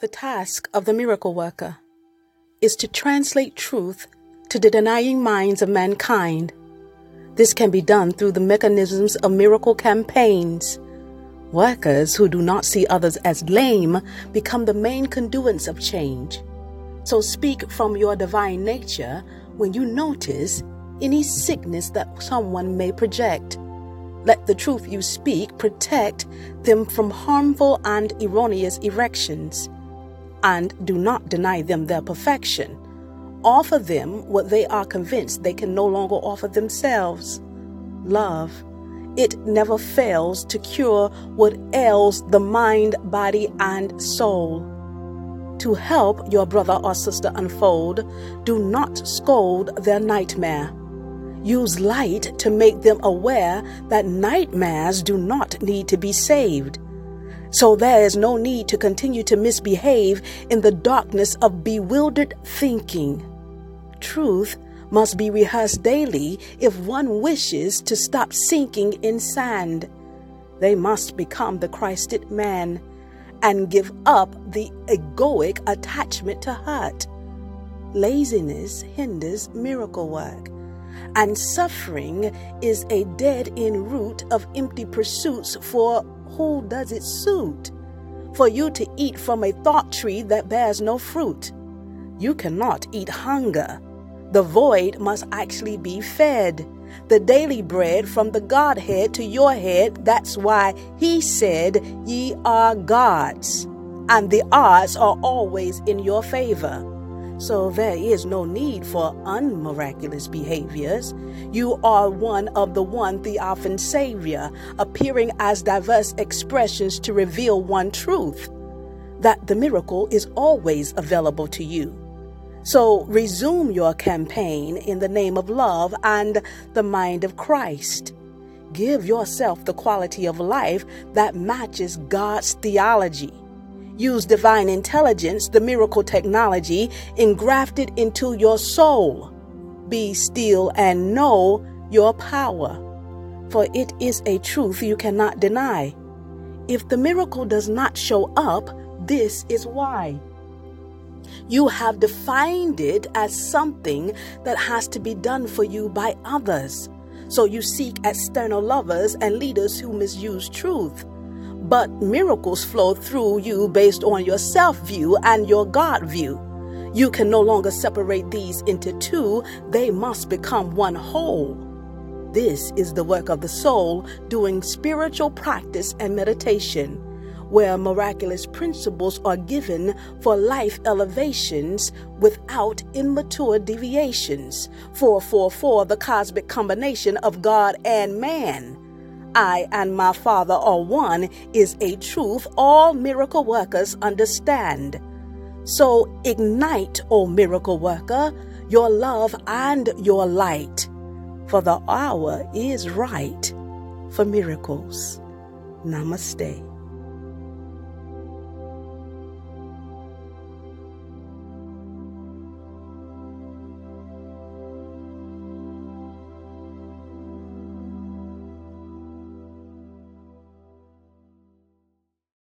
The task of the miracle worker is to translate truth to the denying minds of mankind. This can be done through the mechanisms of miracle campaigns. Workers who do not see others as lame become the main conduits of change. So speak from your divine nature when you notice any sickness that someone may project. Let the truth you speak protect them from harmful and erroneous erections and do not deny them their perfection. Offer them what they are convinced they can no longer offer themselves love. It never fails to cure what ails the mind, body, and soul. To help your brother or sister unfold, do not scold their nightmare. Use light to make them aware that nightmares do not need to be saved. So there is no need to continue to misbehave in the darkness of bewildered thinking. Truth must be rehearsed daily if one wishes to stop sinking in sand. They must become the Christed man and give up the egoic attachment to hurt. Laziness hinders miracle work, and suffering is a dead end root of empty pursuits for who does it suit? For you to eat from a thought tree that bears no fruit. You cannot eat hunger. The void must actually be fed. The daily bread from the Godhead to your head, that's why he said, Ye are gods, and the odds are always in your favor. So there is no need for unmiraculous behaviors. You are one of the one Theophan Savior, appearing as diverse expressions to reveal one truth that the miracle is always available to you. So resume your campaign in the name of love and the mind of Christ. Give yourself the quality of life that matches God's theology. Use divine intelligence, the miracle technology, engrafted into your soul. Be still and know your power, for it is a truth you cannot deny. If the miracle does not show up, this is why. You have defined it as something that has to be done for you by others. So you seek external lovers and leaders who misuse truth. But miracles flow through you based on your self view and your God view. You can no longer separate these into two, they must become one whole. This is the work of the soul doing spiritual practice and meditation, where miraculous principles are given for life elevations without immature deviations. 444, the cosmic combination of God and man. I and my Father are one is a truth all miracle workers understand. So ignite, O miracle worker, your love and your light, for the hour is right for miracles. Namaste.